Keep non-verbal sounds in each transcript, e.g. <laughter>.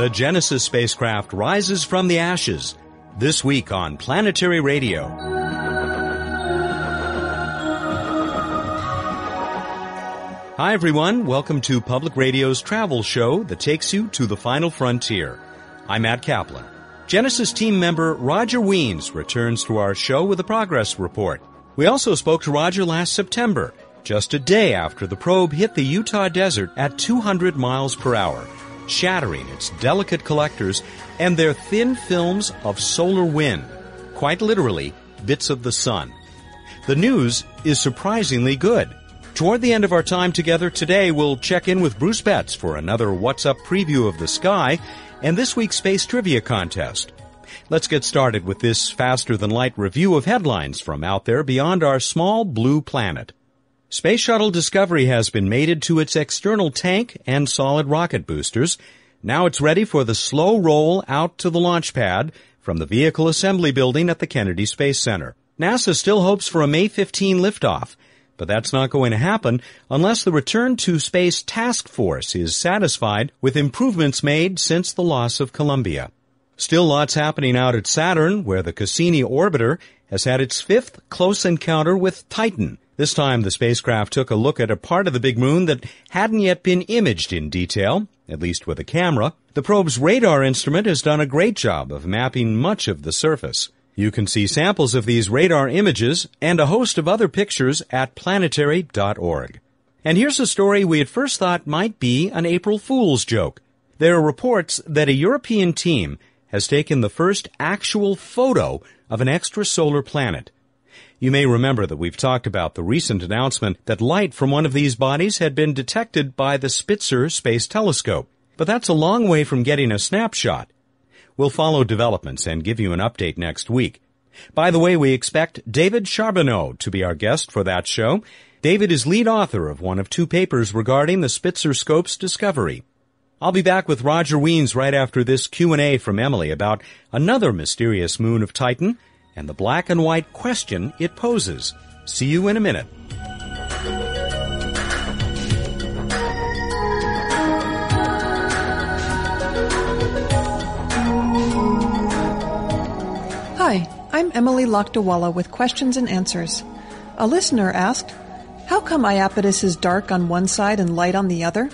The Genesis spacecraft rises from the ashes. This week on Planetary Radio. Hi everyone, welcome to Public Radio's travel show that takes you to the final frontier. I'm Matt Kaplan. Genesis team member Roger Wiens returns to our show with a progress report. We also spoke to Roger last September, just a day after the probe hit the Utah desert at 200 miles per hour shattering its delicate collectors and their thin films of solar wind, quite literally, bits of the sun. The news is surprisingly good. Toward the end of our time together today, we'll check in with Bruce Betts for another What's Up preview of the sky and this week's Space Trivia Contest. Let's get started with this faster than light review of headlines from out there beyond our small blue planet. Space Shuttle Discovery has been mated to its external tank and solid rocket boosters. Now it's ready for the slow roll out to the launch pad from the Vehicle Assembly Building at the Kennedy Space Center. NASA still hopes for a May 15 liftoff, but that's not going to happen unless the Return to Space Task Force is satisfied with improvements made since the loss of Columbia. Still lots happening out at Saturn, where the Cassini orbiter has had its fifth close encounter with Titan, this time the spacecraft took a look at a part of the big moon that hadn't yet been imaged in detail, at least with a camera. The probe's radar instrument has done a great job of mapping much of the surface. You can see samples of these radar images and a host of other pictures at planetary.org. And here's a story we at first thought might be an April Fool's joke. There are reports that a European team has taken the first actual photo of an extrasolar planet. You may remember that we've talked about the recent announcement that light from one of these bodies had been detected by the Spitzer Space Telescope. But that's a long way from getting a snapshot. We'll follow developments and give you an update next week. By the way, we expect David Charbonneau to be our guest for that show. David is lead author of one of two papers regarding the Spitzer Scope's discovery. I'll be back with Roger Wiens right after this Q&A from Emily about another mysterious moon of Titan, and the black and white question it poses. See you in a minute. Hi, I'm Emily Lakdawalla with questions and answers. A listener asked, How come Iapetus is dark on one side and light on the other?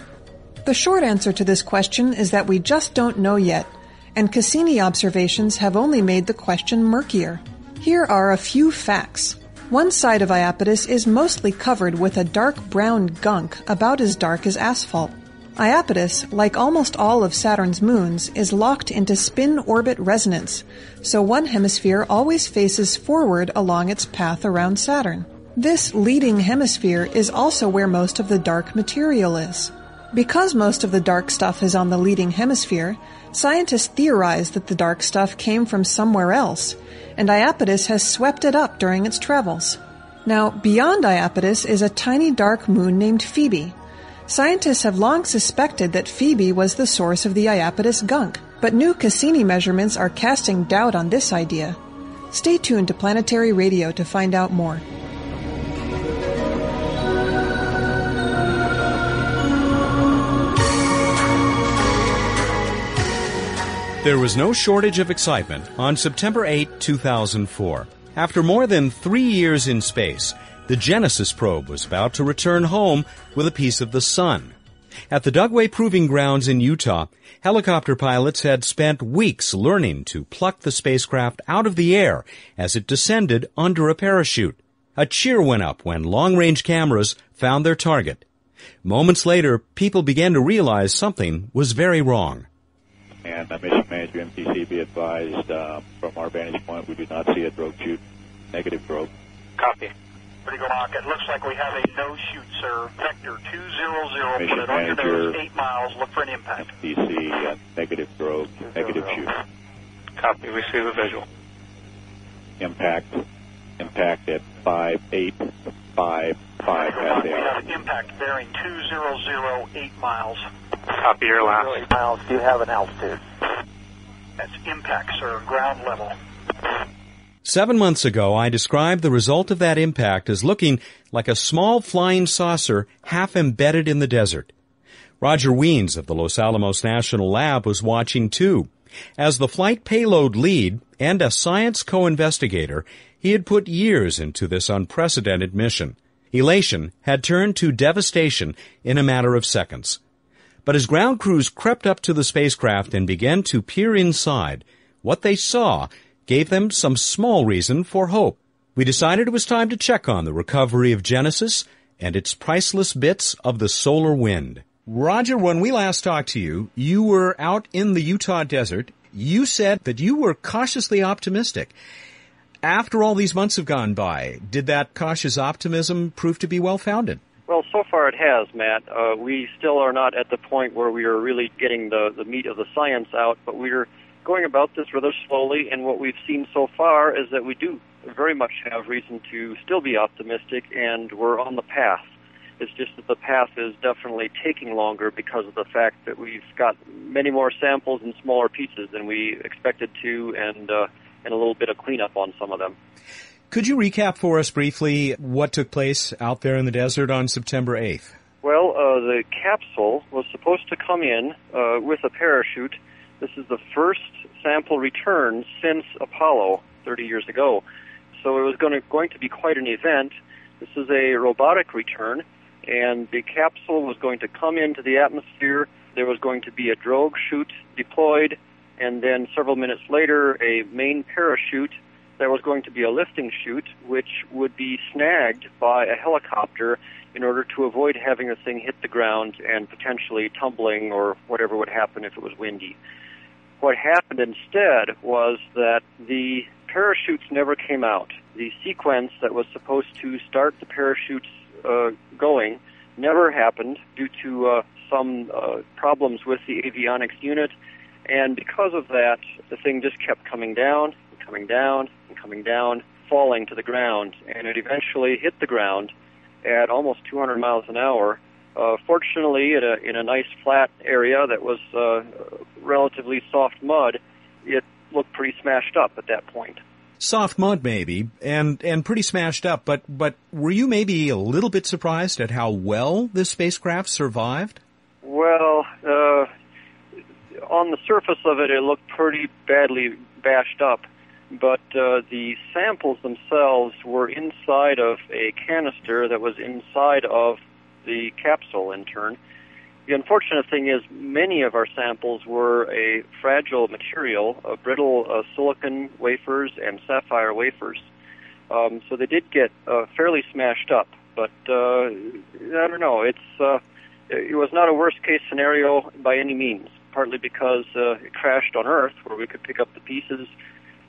The short answer to this question is that we just don't know yet, and Cassini observations have only made the question murkier. Here are a few facts. One side of Iapetus is mostly covered with a dark brown gunk about as dark as asphalt. Iapetus, like almost all of Saturn's moons, is locked into spin-orbit resonance, so one hemisphere always faces forward along its path around Saturn. This leading hemisphere is also where most of the dark material is. Because most of the dark stuff is on the leading hemisphere, scientists theorize that the dark stuff came from somewhere else, and Iapetus has swept it up during its travels. Now, beyond Iapetus is a tiny dark moon named Phoebe. Scientists have long suspected that Phoebe was the source of the Iapetus gunk, but new Cassini measurements are casting doubt on this idea. Stay tuned to Planetary Radio to find out more. There was no shortage of excitement on September 8, 2004. After more than three years in space, the Genesis probe was about to return home with a piece of the sun. At the Dugway Proving Grounds in Utah, helicopter pilots had spent weeks learning to pluck the spacecraft out of the air as it descended under a parachute. A cheer went up when long-range cameras found their target. Moments later, people began to realize something was very wrong and uh, Mission Manager MPC be advised uh, from our vantage point, we do not see a drogue chute. Negative drogue. Copy. Pretty good lock. It looks like we have a no chute, sir. Vector 200, Mission put it on manager, your nose, 8 miles, look for an impact. MTC, uh, negative drogue, negative chute. Copy, we see the visual. Impact, impact at 5 8 five five. We have impact bearing two zero zero eight miles. Copy your last. Eight miles. Do you have an altitude? That's impact, sir. Ground level. Seven months ago, I described the result of that impact as looking like a small flying saucer half embedded in the desert. Roger Wiens of the Los Alamos National Lab was watching too. As the flight payload lead and a science co-investigator, he had put years into this unprecedented mission. Elation had turned to devastation in a matter of seconds. But as ground crews crept up to the spacecraft and began to peer inside, what they saw gave them some small reason for hope. We decided it was time to check on the recovery of Genesis and its priceless bits of the solar wind. Roger, when we last talked to you, you were out in the Utah desert. You said that you were cautiously optimistic. After all these months have gone by, did that cautious optimism prove to be well founded? Well, so far it has, Matt. Uh, we still are not at the point where we are really getting the, the meat of the science out, but we're going about this rather slowly, and what we've seen so far is that we do very much have reason to still be optimistic, and we're on the path. It's just that the path is definitely taking longer because of the fact that we've got many more samples and smaller pieces than we expected to, and uh, and a little bit of cleanup on some of them. Could you recap for us briefly what took place out there in the desert on September 8th? Well, uh, the capsule was supposed to come in uh, with a parachute. This is the first sample return since Apollo 30 years ago. So it was going to, going to be quite an event. This is a robotic return and the capsule was going to come into the atmosphere. There was going to be a drogue chute deployed, and then several minutes later, a main parachute that was going to be a lifting chute, which would be snagged by a helicopter in order to avoid having the thing hit the ground and potentially tumbling or whatever would happen if it was windy. What happened instead was that the parachutes never came out. The sequence that was supposed to start the parachutes uh, going never happened due to uh, some uh, problems with the avionics unit, and because of that, the thing just kept coming down and coming down and coming down, falling to the ground, and it eventually hit the ground at almost 200 miles an hour. Uh, fortunately, in a, in a nice flat area that was uh, relatively soft mud, it looked pretty smashed up at that point. Soft mud maybe and and pretty smashed up but but were you maybe a little bit surprised at how well this spacecraft survived? Well uh on the surface of it it looked pretty badly bashed up but uh, the samples themselves were inside of a canister that was inside of the capsule in turn the unfortunate thing is many of our samples were a fragile material, brittle uh, silicon wafers and sapphire wafers. Um, so they did get uh, fairly smashed up, but uh, I don't know. It's uh, it was not a worst case scenario by any means. Partly because uh, it crashed on Earth, where we could pick up the pieces.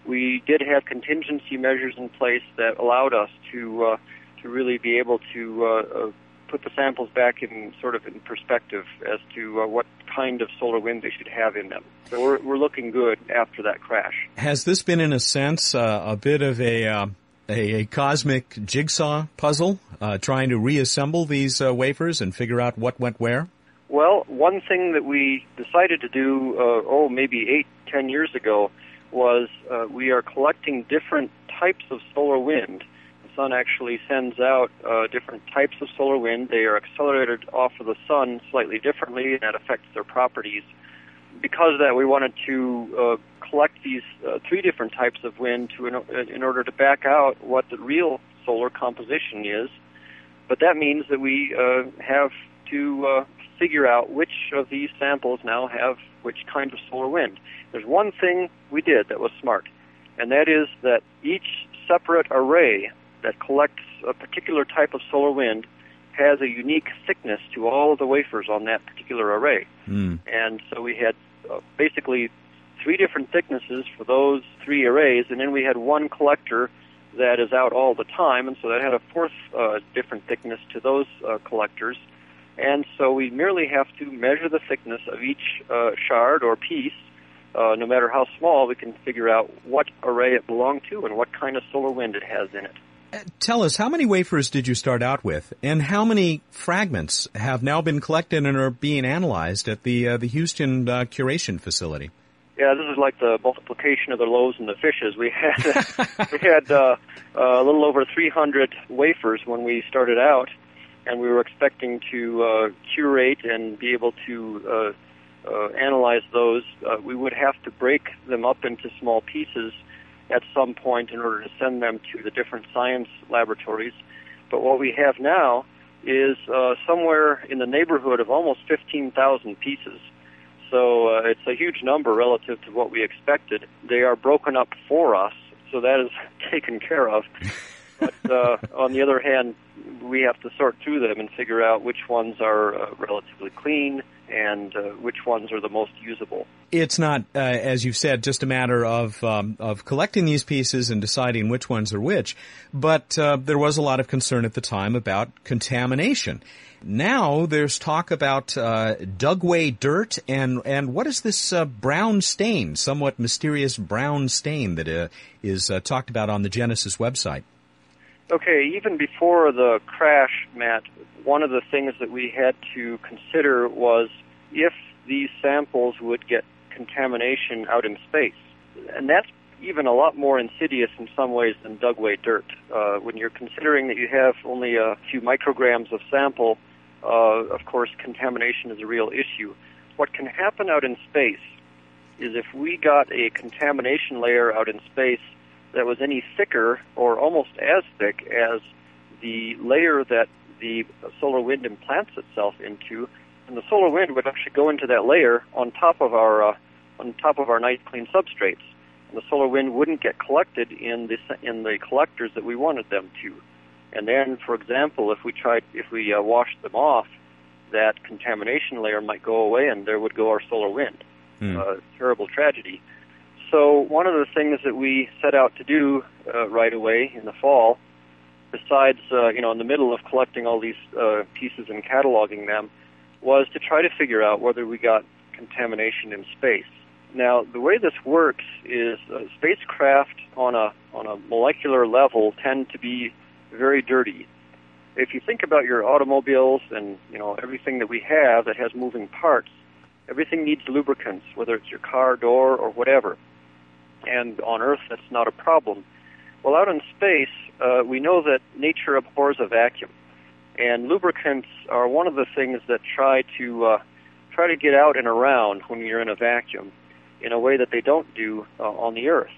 We did have contingency measures in place that allowed us to uh, to really be able to uh, uh, put the samples back in sort of in perspective as to uh, what kind of solar wind they should have in them. So we're, we're looking good after that crash. Has this been, in a sense, uh, a bit of a, uh, a, a cosmic jigsaw puzzle, uh, trying to reassemble these uh, wafers and figure out what went where? Well, one thing that we decided to do, uh, oh, maybe eight, ten years ago, was we are collecting different types of solar wind The sun actually sends out uh, different types of solar wind. They are accelerated off of the sun slightly differently, and that affects their properties. Because of that, we wanted to uh, collect these uh, three different types of wind to in, in order to back out what the real solar composition is. But that means that we uh, have to uh, figure out which of these samples now have which kind of solar wind. There's one thing we did that was smart, and that is that each separate array that collects a particular type of solar wind has a unique thickness to all of the wafers on that particular array. Mm. And so we had uh, basically three different thicknesses for those three arrays, and then we had one collector that is out all the time, and so that had a fourth uh, different thickness to those uh, collectors. And so we merely have to measure the thickness of each uh, shard or piece. Uh, no matter how small, we can figure out what array it belonged to and what kind of solar wind it has in it. Tell us, how many wafers did you start out with, and how many fragments have now been collected and are being analyzed at the uh, the Houston uh, curation facility? Yeah, this is like the multiplication of the loaves and the fishes. We had <laughs> we had uh, a little over 300 wafers when we started out, and we were expecting to uh, curate and be able to uh, uh, analyze those, uh, we would have to break them up into small pieces at some point in order to send them to the different science laboratories. But what we have now is uh, somewhere in the neighborhood of almost 15,000 pieces. So uh, it's a huge number relative to what we expected. They are broken up for us, so that is <laughs> taken care of. But uh, on the other hand, we have to sort through them and figure out which ones are uh, relatively clean and uh, which ones are the most usable. It's not, uh, as you've said, just a matter of um, of collecting these pieces and deciding which ones are which, but uh, there was a lot of concern at the time about contamination. Now there's talk about uh, dugway dirt and and what is this brown stain, somewhat mysterious brown stain that is talked about on the Genesis website. Okay, even before the crash, Matt, one of the things that we had to consider was if these samples would get contamination out in space. And that's even a lot more insidious in some ways than dugway dirt. Uh, when you're considering that you have only a few micrograms of sample, uh, of course, contamination is a real issue. What can happen out in space is if we got a contamination layer out in space that was any thicker or almost as thick as the layer that the solar wind implants itself into, and the solar wind would actually go into that layer on top of our uh, on top of our nice clean substrates. And the solar wind wouldn't get collected in the in the collectors that we wanted them to. And then, for example, if we tried if we uh, washed them off, that contamination layer might go away, and there would go our solar wind. Mm. Uh, terrible tragedy. So one of the things that we set out to do uh, right away in the fall, besides uh, you know in the middle of collecting all these uh, pieces and cataloging them, was to try to figure out whether we got contamination in space. Now the way this works is uh, spacecraft on a on a molecular level tend to be very dirty. If you think about your automobiles and you know everything that we have that has moving parts, everything needs lubricants, whether it's your car door or whatever and on Earth that's not a problem. Well, out in space, uh, we know that nature abhors a vacuum, and lubricants are one of the things that try to uh, try to get out and around when you're in a vacuum in a way that they don't do uh, on the Earth.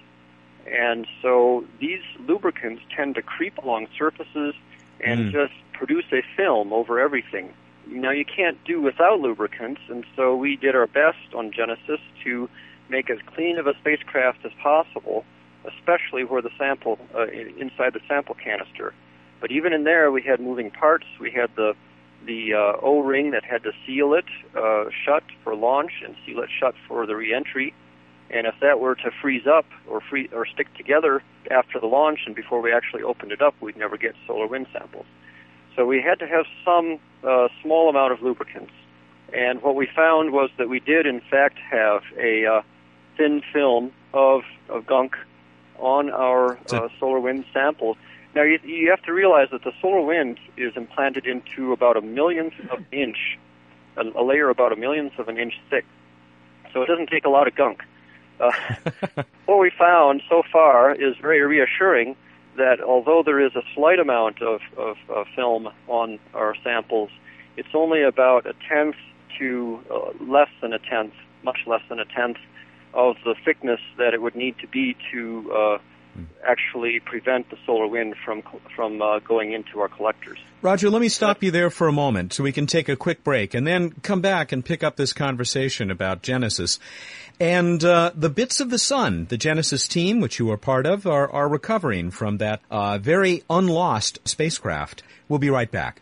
And so these lubricants tend to creep along surfaces and mm. just produce a film over everything. Now you can't do without lubricants, and so we did our best on Genesis to make as clean of a spacecraft as possible, especially where the sample uh, inside the sample canister. But even in there, we had moving parts. We had the the uh, O-ring that had to seal it uh, shut for launch and seal it shut for the reentry. And if that were to freeze up or free or stick together after the launch and before we actually opened it up, we'd never get solar wind samples. So we had to have some uh, small amount of lubricants. And what we found was that we did, in fact, have a uh, thin film of, of gunk on our uh, solar wind samples. Now, you, you have to realize that the solar wind is implanted into about a millionth of an inch, a, a layer about a millionth of an inch thick. So it doesn't take a lot of gunk. Uh, <laughs> what we found so far is very reassuring that although there is a slight amount of, of, of film on our samples, it's only about a tenth to uh, less than a tenth, much less than a tenth of the thickness that it would need to be to uh, actually prevent the solar wind from from uh, going into our collectors. Roger, let me stop you there for a moment so we can take a quick break and then come back and pick up this conversation about Genesis. And uh, the bits of the sun, the Genesis team, which you are part of, are, are recovering from that uh, very unlost spacecraft. We'll be right back.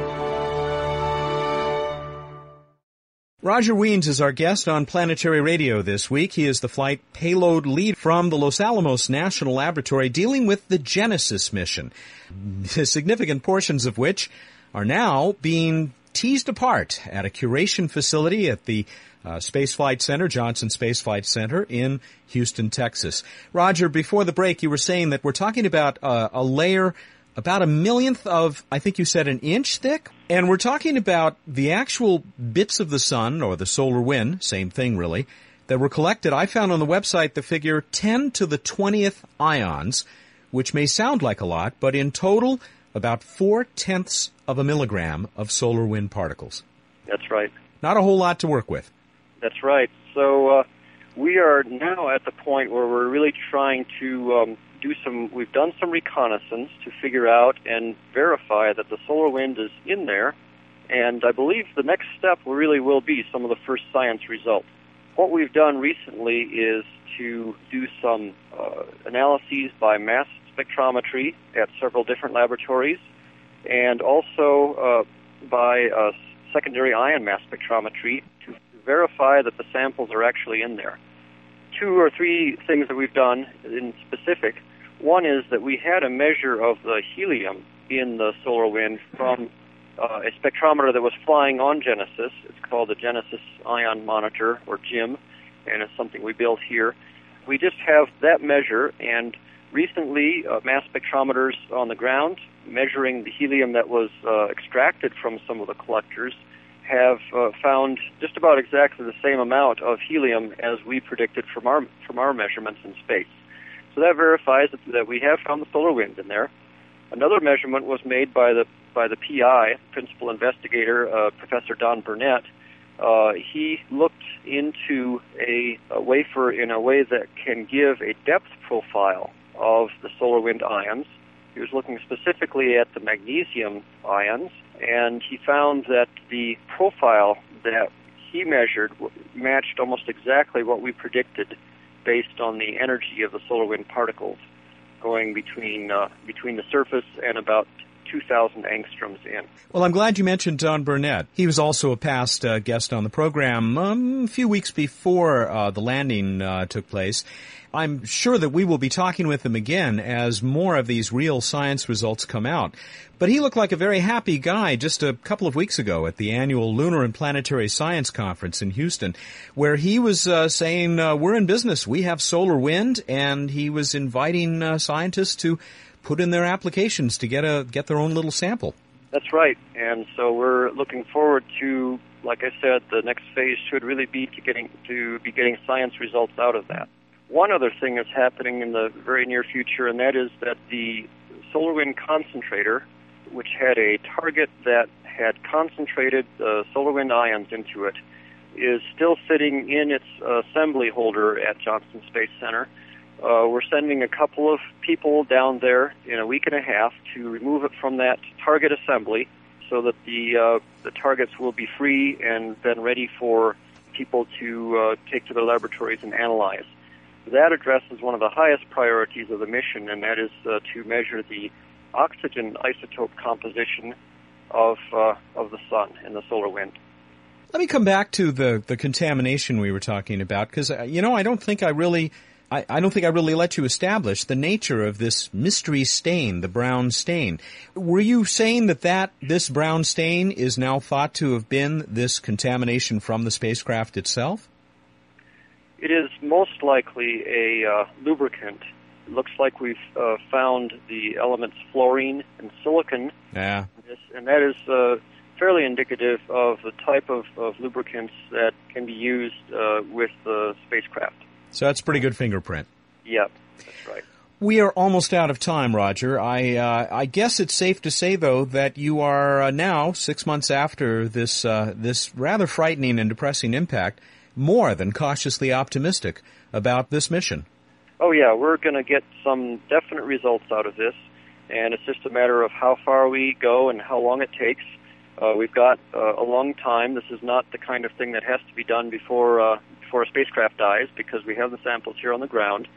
Roger Wiens is our guest on Planetary Radio this week. He is the flight payload lead from the Los Alamos National Laboratory dealing with the Genesis mission, significant portions of which are now being teased apart at a curation facility at the uh, Space Flight Center, Johnson Space Flight Center in Houston, Texas. Roger, before the break, you were saying that we're talking about uh, a layer about a millionth of, I think you said an inch thick. And we're talking about the actual bits of the sun or the solar wind, same thing really, that were collected. I found on the website the figure 10 to the 20th ions, which may sound like a lot, but in total, about four tenths of a milligram of solar wind particles. That's right. Not a whole lot to work with. That's right. So uh, we are now at the point where we're really trying to um, do some. We've done some reconnaissance to figure out and verify that the solar wind is in there, and I believe the next step really will be some of the first science results. What we've done recently is to do some uh, analyses by mass spectrometry at several different laboratories, and also uh, by uh, secondary ion mass spectrometry to verify that the samples are actually in there. Two or three things that we've done in specific. One is that we had a measure of the helium in the solar wind from uh, a spectrometer that was flying on Genesis. It's called the Genesis Ion Monitor, or GIM, and it's something we built here. We just have that measure, and recently, uh, mass spectrometers on the ground measuring the helium that was uh, extracted from some of the collectors have uh, found just about exactly the same amount of helium as we predicted from our from our measurements in space. So that verifies that, that we have found the solar wind in there. Another measurement was made by the by the PI, principal investigator, uh, Professor Don Burnett. Uh, he looked into a, a wafer in a way that can give a depth profile of the solar wind ions. He was looking specifically at the magnesium ions, and he found that the profile that he measured matched almost exactly what we predicted based on the energy of the solar wind particles going between uh, between the surface and about 2,000 angstroms in. Well, I'm glad you mentioned Don Burnett. He was also a past uh, guest on the program um, a few weeks before uh, the landing uh, took place. I'm sure that we will be talking with him again as more of these real science results come out. But he looked like a very happy guy just a couple of weeks ago at the annual Lunar and Planetary Science Conference in Houston, where he was uh, saying, uh, We're in business. We have solar wind, and he was inviting uh, scientists to put in their applications to get a get their own little sample. That's right, and so we're looking forward to, like I said, the next phase should really be to getting to be getting science results out of that. One other thing that's happening in the very near future, and that is that the solar wind concentrator, which had a target that had concentrated uh, solar wind ions into it, is still sitting in its assembly holder at Johnson Space Center uh, we're sending a couple of people down there in a week and a half to remove it from that target assembly so that the uh, the targets will be free and then ready for people to uh, take to their laboratories and analyze. That addresses one of the highest priorities of the mission, and that is uh, to measure the oxygen isotope composition of uh, of the sun and the solar wind. Let me come back to the the contamination we were talking about because uh, you know I don't think I really I, I don't think I really let you establish the nature of this mystery stain, the brown stain. Were you saying that, that this brown stain is now thought to have been this contamination from the spacecraft itself? It is most likely a uh, lubricant. It looks like we've uh, found the elements fluorine and silicon. Yeah. And that is uh, fairly indicative of the type of, of lubricants that can be used uh, with the spacecraft. So that's pretty good fingerprint. Yep, that's right. We are almost out of time, Roger. I uh, I guess it's safe to say, though, that you are uh, now six months after this uh, this rather frightening and depressing impact, more than cautiously optimistic about this mission. Oh yeah, we're going to get some definite results out of this, and it's just a matter of how far we go and how long it takes. Uh, we've got uh, a long time. This is not the kind of thing that has to be done before uh, before a spacecraft dies because we have the samples here on the ground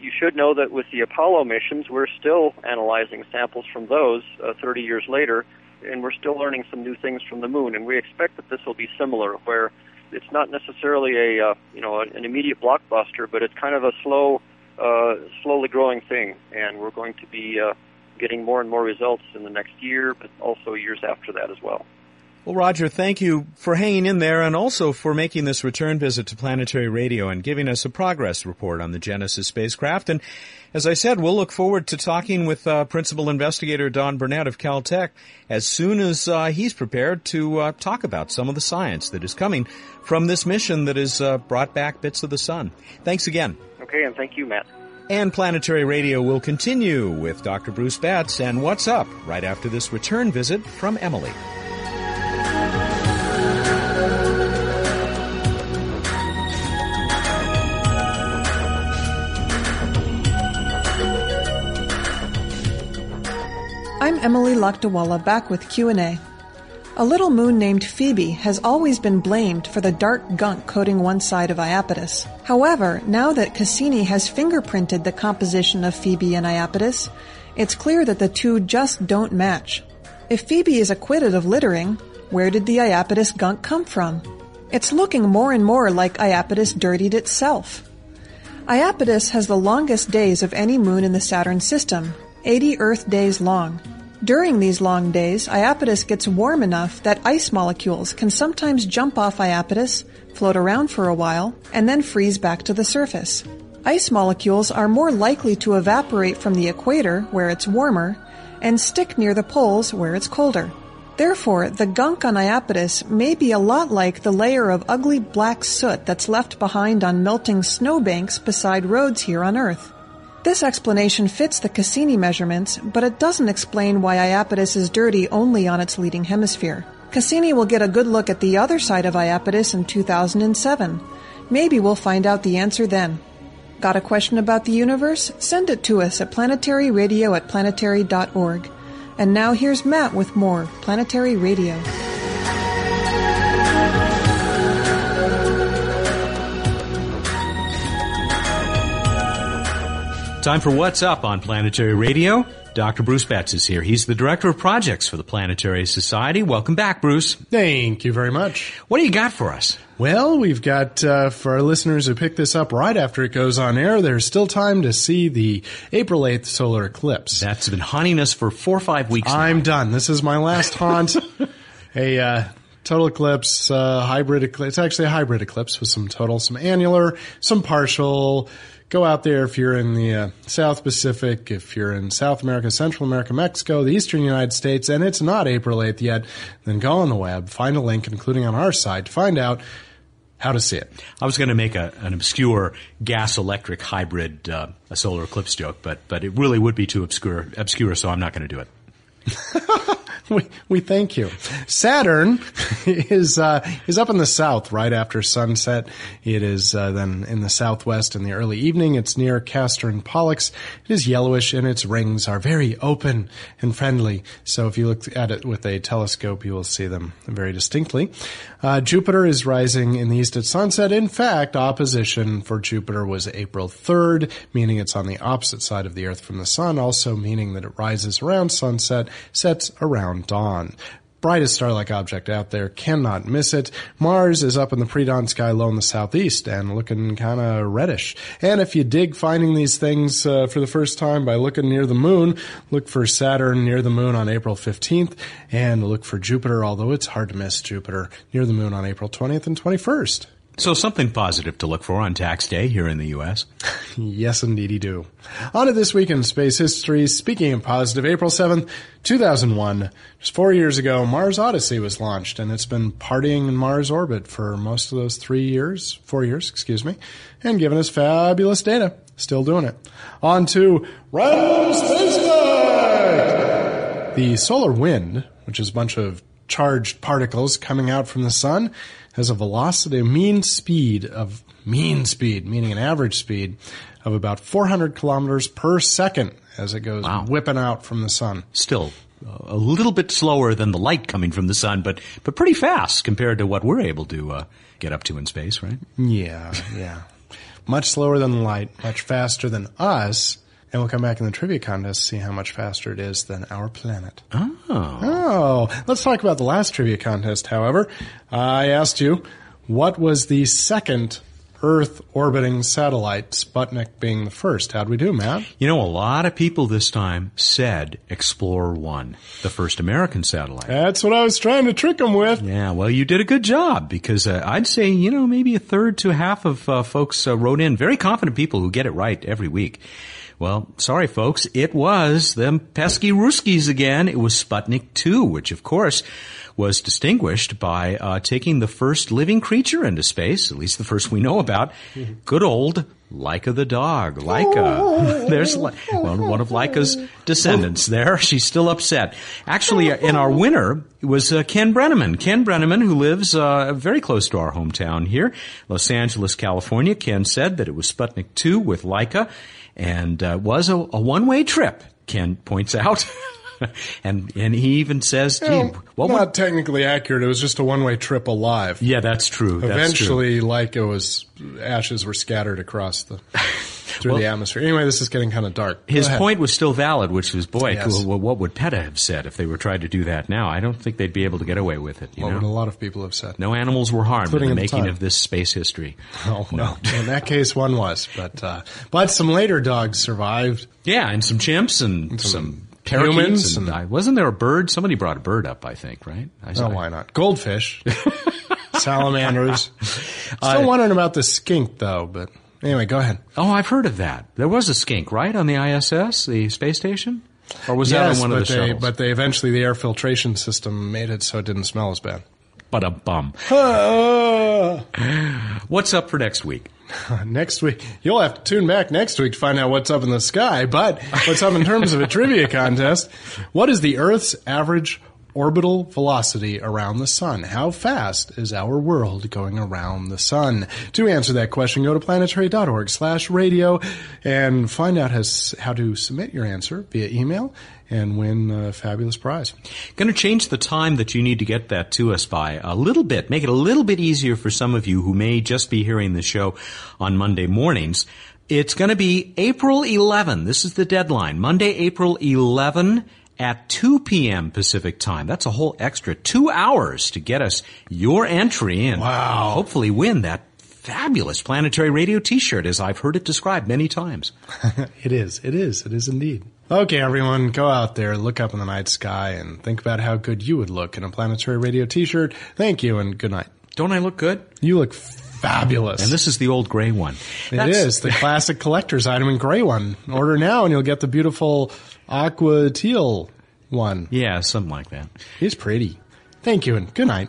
you should know that with the Apollo missions, we're still analyzing samples from those uh, 30 years later, and we're still learning some new things from the moon. And we expect that this will be similar, where it's not necessarily a uh, you know an immediate blockbuster, but it's kind of a slow, uh, slowly growing thing, and we're going to be uh, getting more and more results in the next year, but also years after that as well. Well, Roger, thank you for hanging in there and also for making this return visit to Planetary Radio and giving us a progress report on the Genesis spacecraft. And as I said, we'll look forward to talking with uh, Principal Investigator Don Burnett of Caltech as soon as uh, he's prepared to uh, talk about some of the science that is coming from this mission that has uh, brought back bits of the sun. Thanks again. Okay, and thank you, Matt. And Planetary Radio will continue with Dr. Bruce Betts and What's Up right after this return visit from Emily. I'm Emily Lakdawalla back with Q&A. A little moon named Phoebe has always been blamed for the dark gunk coating one side of Iapetus. However, now that Cassini has fingerprinted the composition of Phoebe and Iapetus, it's clear that the two just don't match. If Phoebe is acquitted of littering, where did the Iapetus gunk come from? It's looking more and more like Iapetus dirtied itself. Iapetus has the longest days of any moon in the Saturn system, 80 Earth days long. During these long days, Iapetus gets warm enough that ice molecules can sometimes jump off Iapetus, float around for a while, and then freeze back to the surface. Ice molecules are more likely to evaporate from the equator, where it's warmer, and stick near the poles, where it's colder. Therefore, the gunk on Iapetus may be a lot like the layer of ugly black soot that's left behind on melting snowbanks beside roads here on Earth. This explanation fits the Cassini measurements, but it doesn't explain why Iapetus is dirty only on its leading hemisphere. Cassini will get a good look at the other side of Iapetus in 2007. Maybe we'll find out the answer then. Got a question about the universe? Send it to us at planetaryradio at planetary.org. And now here's Matt with more Planetary Radio. Time for What's Up on Planetary Radio. Dr. Bruce Betts is here. He's the Director of Projects for the Planetary Society. Welcome back, Bruce. Thank you very much. What do you got for us? Well, we've got, uh, for our listeners who pick this up right after it goes on air, there's still time to see the April 8th solar eclipse. That's been haunting us for four or five weeks. I'm done. This is my last haunt. <laughs> a, uh, total eclipse, uh, hybrid eclipse. It's actually a hybrid eclipse with some total, some annular, some partial. Go out there if you're in the uh, South Pacific, if you're in South America, Central America, Mexico, the Eastern United States, and it's not April 8th yet, then go on the web, find a link, including on our site, to find out how to see it. I was going to make a, an obscure gas electric hybrid uh, a solar eclipse joke, but but it really would be too obscure obscure, so I'm not going to do it. <laughs> we, we thank you. Saturn <laughs> is uh, is up in the south right after sunset. It is uh, then in the southwest in the early evening. It's near Castor and Pollux. It is yellowish and its rings are very open and friendly. So if you look at it with a telescope, you will see them very distinctly. Uh, Jupiter is rising in the east at sunset. In fact, opposition for Jupiter was April 3rd, meaning it's on the opposite side of the Earth from the Sun, also meaning that it rises around sunset, sets around dawn brightest star-like object out there. Cannot miss it. Mars is up in the pre-dawn sky low in the southeast and looking kind of reddish. And if you dig finding these things uh, for the first time by looking near the moon, look for Saturn near the moon on April 15th and look for Jupiter, although it's hard to miss Jupiter near the moon on April 20th and 21st. So something positive to look for on tax day here in the U.S. <laughs> yes, indeedy do. On to this week in space history. Speaking of positive, April 7th, 2001, just four years ago, Mars Odyssey was launched, and it's been partying in Mars orbit for most of those three years, four years, excuse me, and giving us fabulous data. Still doing it. On to Random Space Fact! The solar wind, which is a bunch of charged particles coming out from the sun, has a velocity, a mean speed of mean speed, meaning an average speed of about 400 kilometers per second as it goes wow. whipping out from the sun. Still a little bit slower than the light coming from the sun, but but pretty fast compared to what we're able to uh, get up to in space, right? Yeah, yeah. much slower than the light, much faster than us. And we'll come back in the trivia contest to see how much faster it is than our planet. Oh. Oh. Let's talk about the last trivia contest, however. I asked you, what was the second Earth orbiting satellite, Sputnik being the first. How'd we do, Matt? You know, a lot of people this time said Explorer 1, the first American satellite. That's what I was trying to trick them with. Yeah, well, you did a good job because uh, I'd say, you know, maybe a third to half of uh, folks uh, wrote in. Very confident people who get it right every week. Well, sorry folks, it was them pesky Ruskies again. It was Sputnik 2, which of course was distinguished by uh, taking the first living creature into space, at least the first we know about, good old Laika the dog. Laika. <laughs> There's one of Laika's descendants there. She's still upset. Actually, uh, in our winner was uh, Ken Brenneman. Ken Brenneman, who lives uh, very close to our hometown here, Los Angeles, California. Ken said that it was Sputnik 2 with Laika and uh, was a, a one-way trip. Ken points out. <laughs> and and he even says, "Gee, well, what not would... technically accurate. It was just a one-way trip alive." Yeah, that's true. Eventually, that's true. like it was ashes were scattered across the through well, the atmosphere. Anyway, this is getting kind of dark. His point was still valid, which was, boy, yes. what would PETA have said if they were trying to do that now? I don't think they'd be able to get away with it. You what know? would a lot of people have said? No animals were harmed Including in the making the of this space history. Oh, no. in that case, one was, but uh, but some later dogs survived. Yeah, and some chimps and some, some parakeets. And, and wasn't there a bird? Somebody brought a bird up, I think, right? I oh, why not? Goldfish, <laughs> salamanders. Still uh, wondering about the skink, though, but Anyway, go ahead. Oh, I've heard of that. There was a skink, right, on the ISS, the space station? Or was yes, that on one of the they, shuttles? But they eventually, the air filtration system made it so it didn't smell as bad. But a bum. Ah! what's up for next week? <laughs> next week, you'll have to tune back next week to find out what's up in the sky. But what's up in terms of a trivia contest? What is the Earth's average orbital velocity around the sun. How fast is our world going around the sun? To answer that question, go to planetary.org slash radio and find out how to submit your answer via email and win a fabulous prize. Going to change the time that you need to get that to us by a little bit, make it a little bit easier for some of you who may just be hearing the show on Monday mornings. It's going to be April 11. This is the deadline. Monday, April 11 at 2 p.m. Pacific time. That's a whole extra two hours to get us your entry and wow. hopefully win that fabulous planetary radio t-shirt as I've heard it described many times. <laughs> it is. It is. It is indeed. Okay, everyone, go out there, look up in the night sky and think about how good you would look in a planetary radio t-shirt. Thank you and good night. Don't I look good? You look fabulous. And this is the old gray one. That's... It is the <laughs> classic collector's item in gray one. Order now and you'll get the beautiful aqua teal one. Yeah, something like that. He's pretty. Thank you and good night.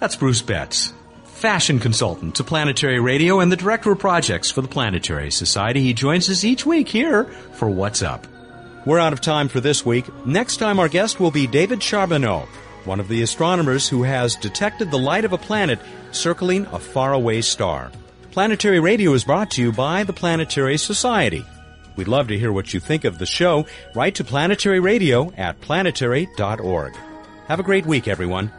That's Bruce Betts, fashion consultant to Planetary Radio and the director of projects for the Planetary Society. He joins us each week here for What's Up. We're out of time for this week. Next time, our guest will be David Charbonneau, one of the astronomers who has detected the light of a planet circling a faraway star. Planetary Radio is brought to you by the Planetary Society. We'd love to hear what you think of the show. Write to Planetary Radio at planetary.org. Have a great week, everyone.